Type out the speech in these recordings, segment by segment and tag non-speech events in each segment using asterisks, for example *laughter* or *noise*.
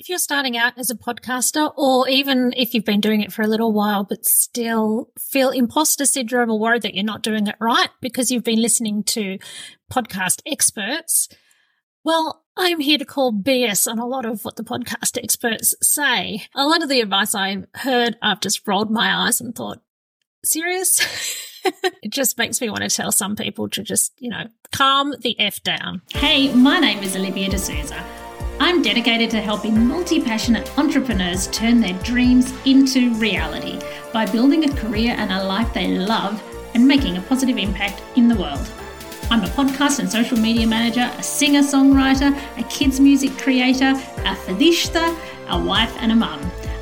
if you're starting out as a podcaster, or even if you've been doing it for a little while, but still feel imposter syndrome or worried that you're not doing it right because you've been listening to podcast experts, well, I'm here to call BS on a lot of what the podcast experts say. A lot of the advice I've heard, I've just rolled my eyes and thought, serious? *laughs* it just makes me want to tell some people to just, you know, calm the F down. Hey, my name is Olivia de Sousa. I'm dedicated to helping multi passionate entrepreneurs turn their dreams into reality by building a career and a life they love and making a positive impact in the world. I'm a podcast and social media manager, a singer songwriter, a kids music creator, a fadishta, a wife, and a mum.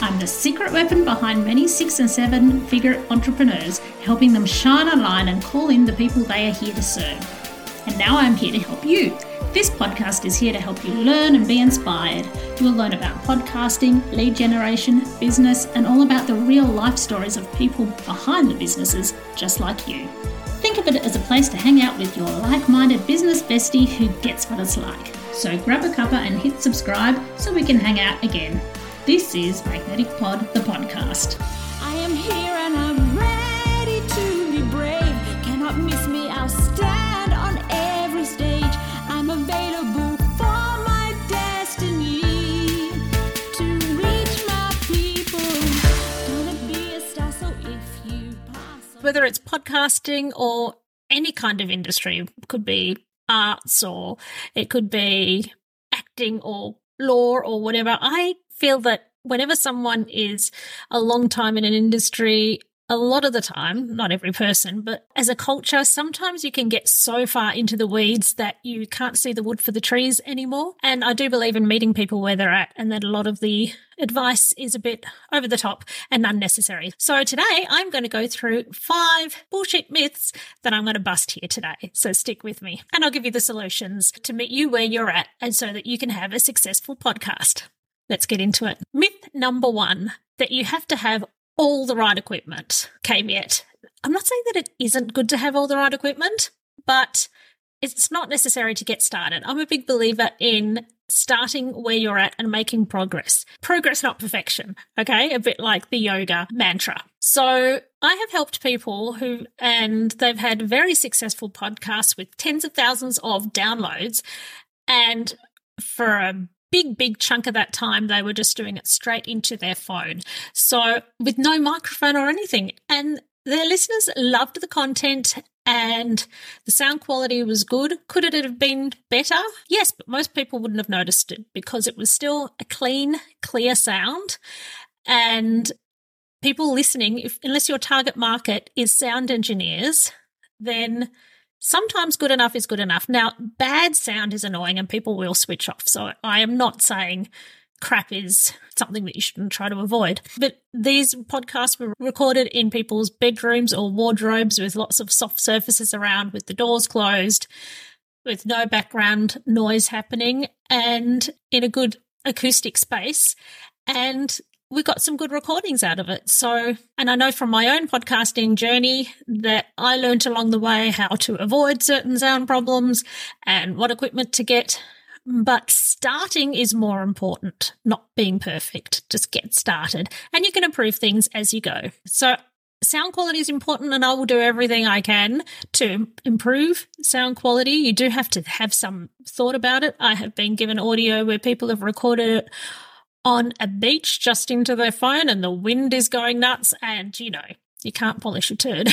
I'm the secret weapon behind many six and seven figure entrepreneurs, helping them shine a line and call in the people they are here to serve. And now I'm here to help you. This podcast is here to help you learn and be inspired. You'll learn about podcasting, lead generation, business, and all about the real life stories of people behind the businesses just like you. Think of it as a place to hang out with your like minded business bestie who gets what it's like. So grab a cuppa and hit subscribe so we can hang out again. This is Magnetic Pod, the podcast. I am here and I'm ready to be brave. Cannot miss me, Whether it's podcasting or any kind of industry, it could be arts or it could be acting or law or whatever. I feel that whenever someone is a long time in an industry, a lot of the time, not every person, but as a culture, sometimes you can get so far into the weeds that you can't see the wood for the trees anymore. And I do believe in meeting people where they're at and that a lot of the advice is a bit over the top and unnecessary. So today I'm going to go through five bullshit myths that I'm going to bust here today. So stick with me and I'll give you the solutions to meet you where you're at and so that you can have a successful podcast. Let's get into it. Myth number one that you have to have all the right equipment. Caveat. I'm not saying that it isn't good to have all the right equipment, but it's not necessary to get started. I'm a big believer in starting where you're at and making progress. Progress, not perfection. Okay. A bit like the yoga mantra. So I have helped people who, and they've had very successful podcasts with tens of thousands of downloads. And for a big, big chunk of that time, they were just doing it straight into their phone. So with no microphone or anything. And their listeners loved the content and the sound quality was good. Could it have been better? Yes, but most people wouldn't have noticed it because it was still a clean, clear sound. And people listening, if, unless your target market is sound engineers, then sometimes good enough is good enough. Now, bad sound is annoying and people will switch off. So I am not saying crap is something that you shouldn't try to avoid. But these podcasts were recorded in people's bedrooms or wardrobes with lots of soft surfaces around, with the doors closed, with no background noise happening, and in a good acoustic space. And we got some good recordings out of it. So, and I know from my own podcasting journey that I learned along the way how to avoid certain sound problems and what equipment to get. But starting is more important, not being perfect. Just get started and you can improve things as you go. So sound quality is important and I will do everything I can to improve sound quality. You do have to have some thought about it. I have been given audio where people have recorded it on a beach just into their phone and the wind is going nuts and you know you can't polish a turd.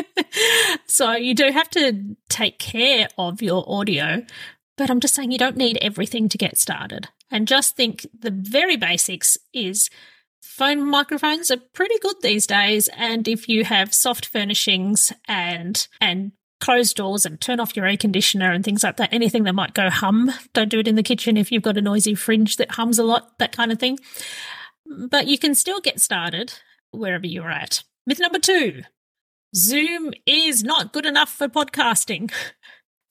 *laughs* so you do have to take care of your audio, but I'm just saying you don't need everything to get started. And just think the very basics is phone microphones are pretty good these days and if you have soft furnishings and and close doors and turn off your air conditioner and things like that. Anything that might go hum. Don't do it in the kitchen if you've got a noisy fridge that hums a lot, that kind of thing. But you can still get started wherever you're at. Myth number two Zoom is not good enough for podcasting. *laughs*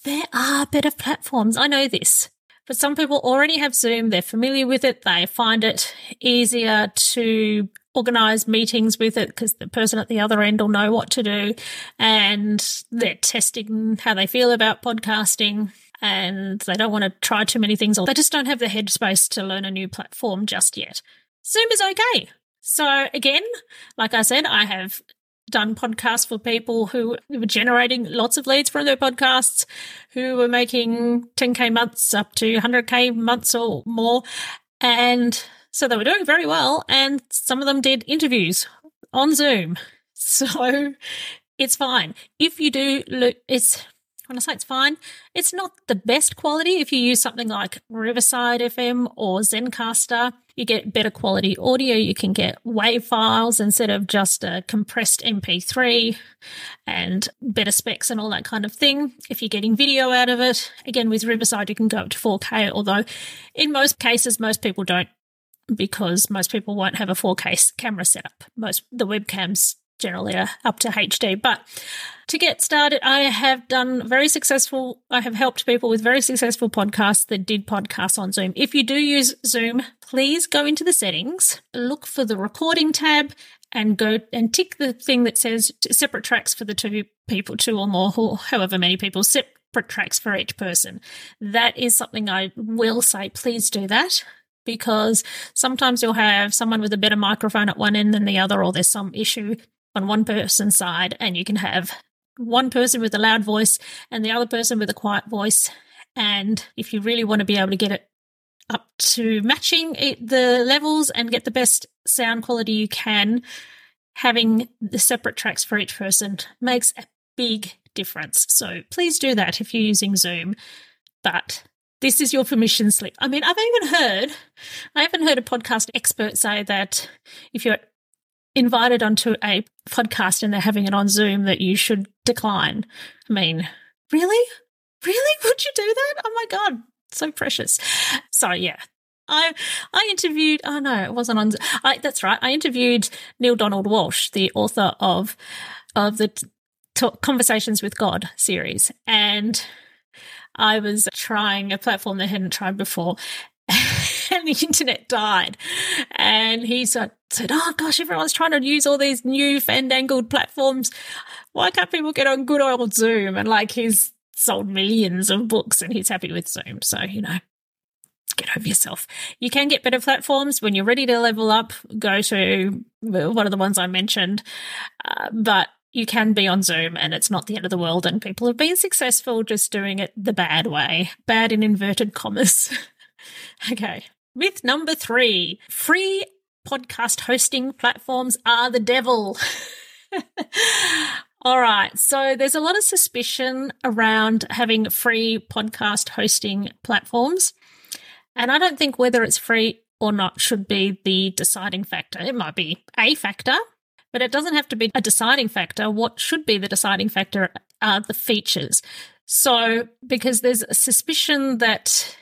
There are better platforms. I know this. But some people already have Zoom. They're familiar with it. They find it easier to organize meetings with it because the person at the other end will know what to do and they're testing how they feel about podcasting. and they don't want to try too many things or they just don't have the headspace to learn a new platform just yet. Zoom is okay. So again, like I said, I have done podcasts for people who were generating lots of leads from their podcasts, who were making 10k months up to 100k months or more. And so they were doing very well. And some of them did interviews on Zoom. *laughs* So it's fine. If you do it's when I say it's fine, it's not the best quality. If you use something like Riverside FM or Zencastr, you get better quality audio. You can get WAV files instead of just a compressed MP3 and better specs and all that kind of thing. If you're getting video out of it, again, with Riverside, you can go up to 4K, although in most cases, most people don't because most people won't have a 4K camera setup. Most the webcams generally are up to HD. But to get started, I have done very successful, I have helped people with very successful podcasts that did podcasts on Zoom. If you do use Zoom, please go into the settings, look for the recording tab and go and tick the thing that says separate tracks for the two people, two or more, or however many people, separate tracks for each person. That is something I will say, please do that because sometimes you'll have someone with a better microphone at one end than the other, or there's some issue on one person's side, and you can have one person with a loud voice and the other person with a quiet voice. And if you really want to be able to get it up to matching it, the levels and get the best sound quality you can, having the separate tracks for each person makes a big difference. So please do that if you're using Zoom. But this is your permission slip. I mean, I've even heard, I haven't heard a podcast expert say that if you're invited onto a podcast and they're having it on Zoom that you should decline. I mean, really? Really? *laughs* Would you do that? Oh my God. So precious. So yeah. I I interviewed oh no, it wasn't on I, that's right. I interviewed Neale Donald Walsch, the author of of the t- Conversations with God series. And I was trying a platform they hadn't tried before. *laughs* and the internet died. And he said, Oh gosh, everyone's trying to use all these new fandangled platforms. Why can't people get on good old Zoom? And like he's sold millions of books and he's happy with Zoom. So, you know, get over yourself. You can get better platforms when you're ready to level up. Go to one of the ones I mentioned. Uh, but you can be on Zoom and it's not the end of the world. And people have been successful just doing it the bad way, bad in inverted commas. *laughs* okay. Myth number three free podcast hosting platforms are the devil. *laughs* All right. So there's a lot of suspicion around having free podcast hosting platforms. And I don't think whether it's free or not should be the deciding factor. It might be a factor, but it doesn't have to be a deciding factor. What should be the deciding factor are the features. So, because there's a suspicion that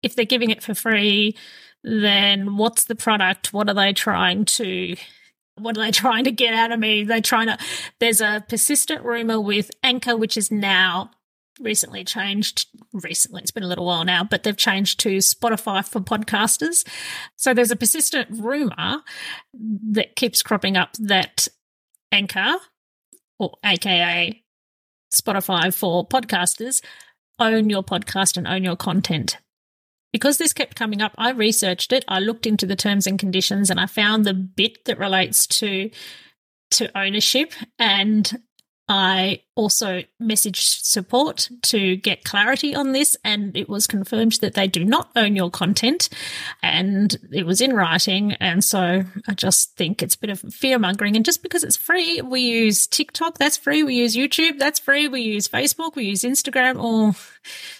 if they're giving it for free, then what's the product? What are they trying to what are they *laughs* trying to get out of me? They're trying to there's a persistent rumor with Anchor, which is now recently changed recently it's been a little while now but they've changed to spotify for podcasters so there's a persistent rumor that keeps cropping up that anchor or aka spotify for podcasters own your podcast and own your content because this kept coming up, I researched it. I looked into the terms and conditions and I found the bit that relates to to ownership and I also messaged support to get clarity on this, and it was confirmed that they do not own your content, and it was in writing. And so I just think it's a bit of fear mongering. And just because it's free, we use TikTok, that's free. We use YouTube, that's free. We use Facebook, we use Instagram, or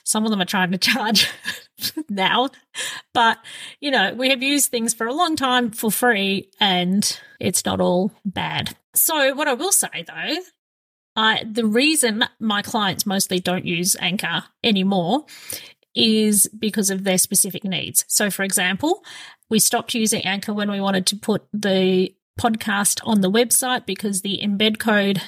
some of them are trying to charge *laughs* now. But, you know, we have used things for a long time for free, and it's not all bad. So, what I will say though I, the reason my clients mostly don't use Anchor anymore is because of their specific needs. So, for example, we stopped using Anchor when we wanted to put the podcast on the website because the embed code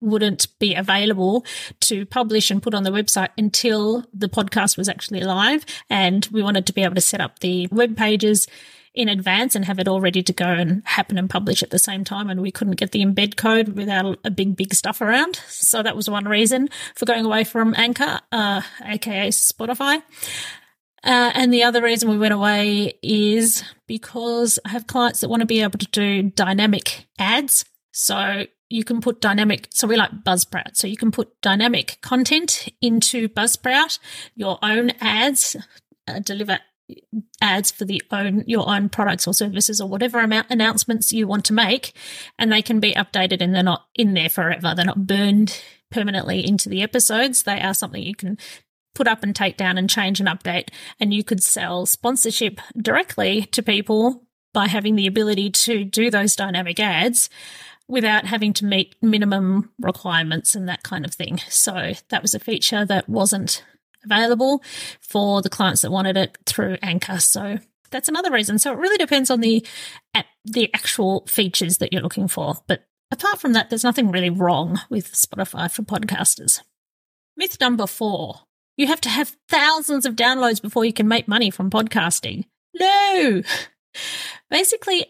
wouldn't be available to publish and put on the website until the podcast was actually live. And we wanted to be able to set up the web pages in advance and have it all ready to go and happen and publish at the same time. And we couldn't get the embed code without a big, big stuff around. So that was one reason for going away from Anchor, uh, aka Spotify. Uh, and the other reason we went away is because I have clients that want to be able to do dynamic ads. So you can put dynamic, so we like Buzzsprout. So you can put dynamic content into Buzzsprout, your own ads, uh, deliver ads for the own your own products or services or whatever amount announcements you want to make and they can be updated and they're not in there forever. They're not burned permanently into the episodes. They are something you can put up and take down and change and update. And you could sell sponsorship directly to people by having the ability to do those dynamic ads without having to meet minimum requirements and that kind of thing. So that was a feature that wasn't available for the clients that wanted it through Anchor. So that's another reason. So it really depends on the the actual features that you're looking for. But apart from that, there's nothing really wrong with Spotify for podcasters. Myth number four. You have to have thousands of downloads before you can make money from podcasting. No. *laughs* Basically,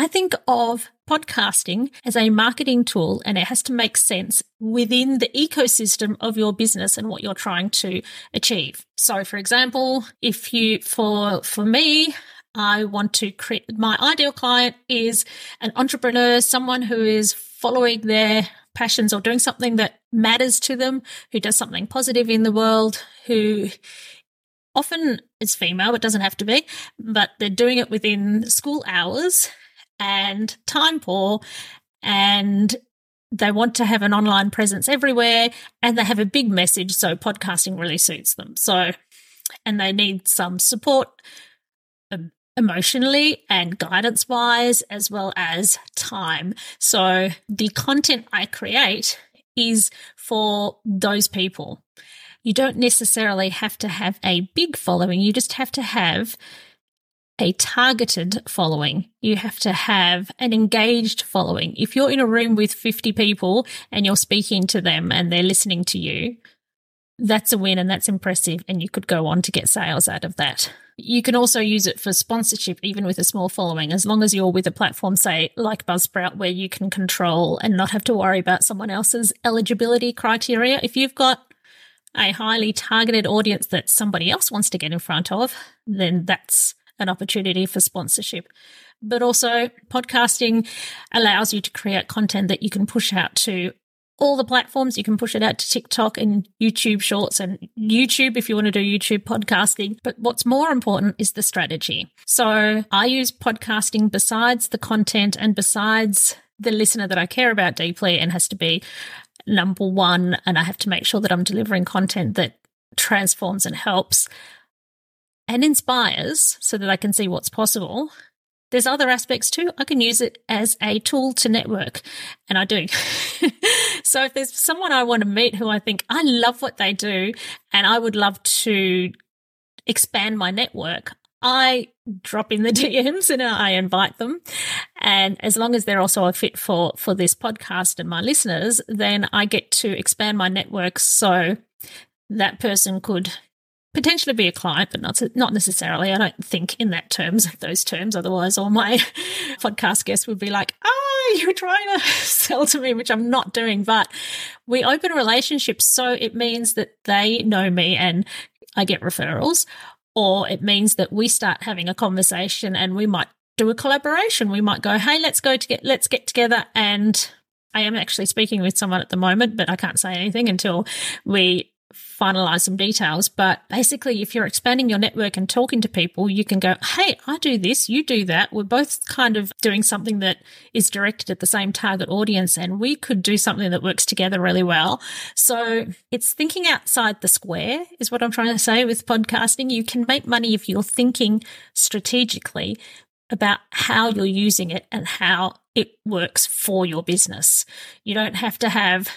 I think of podcasting as a marketing tool and it has to make sense within the ecosystem of your business and what you're trying to achieve. So for example, if you, for, for me, I want to create my ideal client is an entrepreneur, someone who is following their passions or doing something that matters to them, who does something positive in the world, who often is female, it doesn't have to be, but they're doing it within school hours and time poor and they want to have an online presence everywhere and they have a big message. So podcasting really suits them. So, and they need some support um, emotionally and guidance wise, as well as time. So the content I create is for those people. You don't necessarily have to have a big following. You just have to have a targeted following. You have to have an engaged following. If you're in a room with 50 people and you're speaking to them and they're listening to you, that's a win and that's impressive. And you could go on to get sales out of that. You can also use it for sponsorship, even with a small following, as long as you're with a platform, say, like Buzzsprout, where you can control and not have to worry about someone else's eligibility criteria. If you've got a highly targeted audience that somebody else wants to get in front of, then that's an opportunity for sponsorship. But also, podcasting allows you to create content that you can push out to all the platforms. You can push it out to TikTok and YouTube Shorts and YouTube if you want to do YouTube podcasting. But what's more important is the strategy. So I use podcasting besides the content and besides the listener that I care about deeply and has to be number one. And I have to make sure that I'm delivering content that transforms and helps and inspires so that I can see what's possible. There's other aspects too. I can use it as a tool to network, and I do. *laughs* so if there's someone I want to meet who I think I love what they do and I would love to expand my network, I drop in the *laughs* DMs and I invite them. And as long as they're also a fit for, for this podcast and my listeners, then I get to expand my network so that person could potentially be a client, but not not necessarily. I don't think in that terms, *laughs* those terms. Otherwise, all my *laughs* podcast guests would be like, "Oh, you're trying to *laughs* sell to me," which I'm not doing. But we open relationships, so it means that they know me and I get referrals, or it means that we start having a conversation and we might do a collaboration. We might go, "Hey, let's go to get let's get together and." I am actually speaking with someone at the moment, but I can't say anything until we finalize some details. But basically, if you're expanding your network and talking to people, you can go, Hey, I do this, you do that. We're both kind of doing something that is directed at the same target audience and we could do something that works together really well. So it's thinking outside the square is what I'm trying to say with podcasting. You can make money if you're thinking strategically about how you're using it and how it works for your business. You don't have to have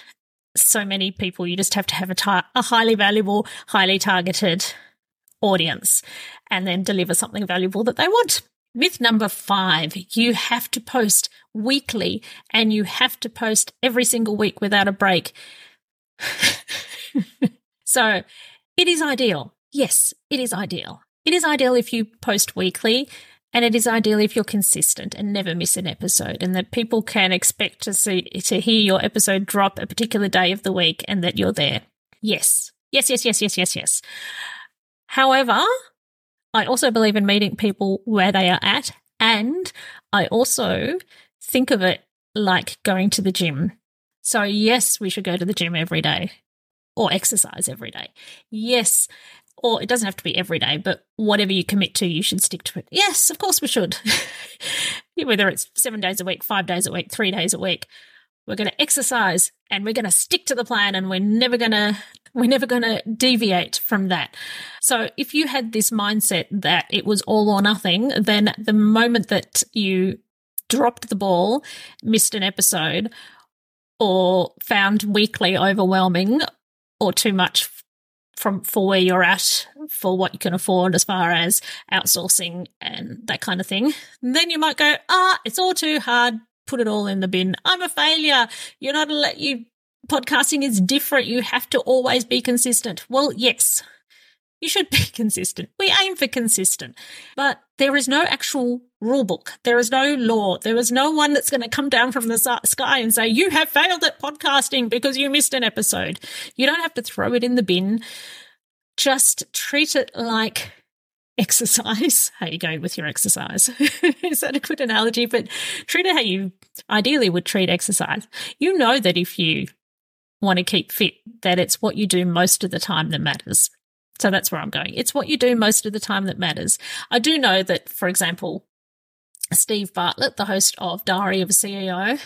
so many people. You just have to have a, tar- a highly valuable, highly targeted audience and then deliver something valuable that they want. Myth number five, you have to post weekly and you have to post every single week without a break. *laughs* so it is ideal. Yes, it is ideal. It is ideal if you post weekly And it is ideal if you're consistent and never miss an episode and that people can expect to see, to hear your episode drop a particular day of the week and that you're there. Yes. Yes, yes, yes, yes, yes, yes. However, I also believe in meeting people where they are at. And I also think of it like going to the gym. So yes, we should go to the gym every day or exercise every day. Yes, or it doesn't have to be every day, but whatever you commit to, you should stick to it. Yes, of course we should. *laughs* Whether it's seven days a week, five days a week, three days a week, we're going to exercise and we're going to stick to the plan and we're never going to we're never going to deviate from that. So if you had this mindset that it was all or nothing, then the moment that you dropped the ball, missed an episode, or found weekly overwhelming or too much from for where you're at for what you can afford as far as outsourcing and that kind of thing then you might go ah it's all too hard. Put it all in the bin. I'm a failure. You're not let you podcasting is different. You have to always be consistent. Well yes you should be *laughs* consistent we aim for consistent but there is no actual rule book there is no law there is no one that's going to come down from the sky and say you have failed at podcasting because you missed an episode you don't have to throw it in the bin just treat it like exercise. *laughs* How are you going with your exercise? *laughs* Is that a good analogy? But treat it how you ideally would treat exercise. You know that if you want to keep fit, that it's what you do most of the time that matters. So that's where I'm going. It's what you do most of the time that matters. I do know that, for example, Steve Bartlett, the host of Diary of a CEO,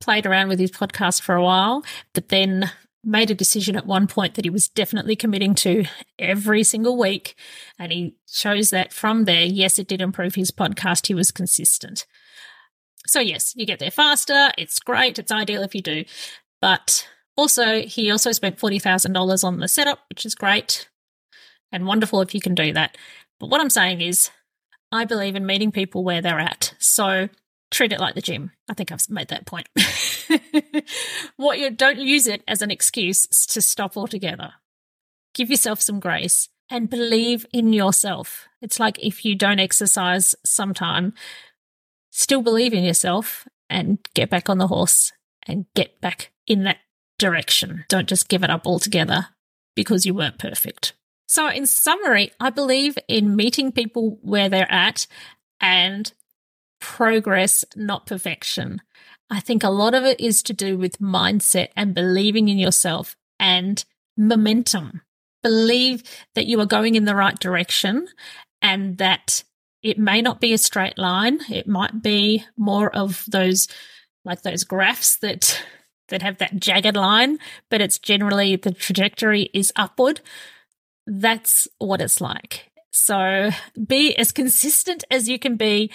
played around with his podcast for a while, but then made a decision at one point that he was definitely committing to every single week. And he shows that from there, yes, it did improve his podcast. He was consistent. So, yes, you get there faster. It's great. It's ideal if you do. But also, he also spent $40,000 on the setup, which is great and wonderful if you can do that. But what I'm saying is, I believe in meeting people where they're at. So, treat it like the gym. I think I've made that point. *laughs* what you don't use it as an excuse to stop altogether. Give yourself some grace and believe in yourself. It's like if you don't exercise sometime, still believe in yourself and get back on the horse and get back in that direction. Don't just give it up altogether because you weren't perfect. So, in summary, I believe in meeting people where they're at and progress, not perfection. I think a lot of it is to do with mindset and believing in yourself and momentum. Believe that you are going in the right direction and that it may not be a straight line. It might be more of those, like those graphs that, that have that jagged line, but it's generally the trajectory is upward. That's what it's like. So be as consistent as you can be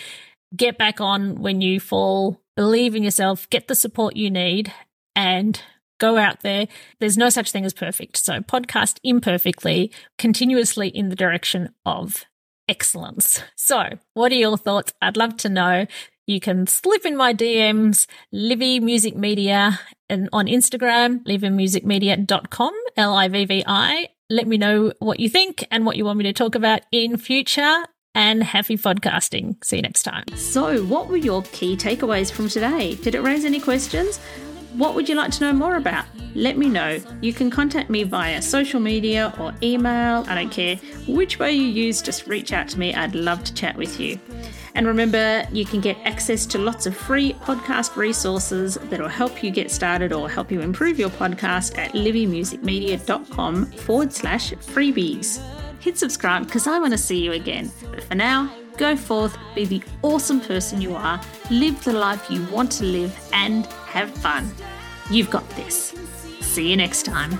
get back on when you fall, believe in yourself, get the support you need, and go out there. There's no such thing as perfect. So podcast imperfectly, continuously in the direction of excellence. So, what are your thoughts? I'd love to know. You can slip in my DMs, Livvi Music Media, and on Instagram, livvimusicmedia.com, L I V V I. Let me know what you think and what you want me to talk about in future and happy podcasting. See you next time. So, what were your key takeaways from today? Did it raise any questions? What would you like to know more about? Let me know. You can contact me via social media or email. I don't care which way you use, just reach out to me. I'd love to chat with you. And remember, you can get access to lots of free podcast resources that will help you get started or help you improve your podcast at livvimusicmedia.com forward slash freebies hit subscribe because I want to see you again. But for now, go forth, be the awesome person you are, live the life you want to live, and have fun. You've got this. See you next time.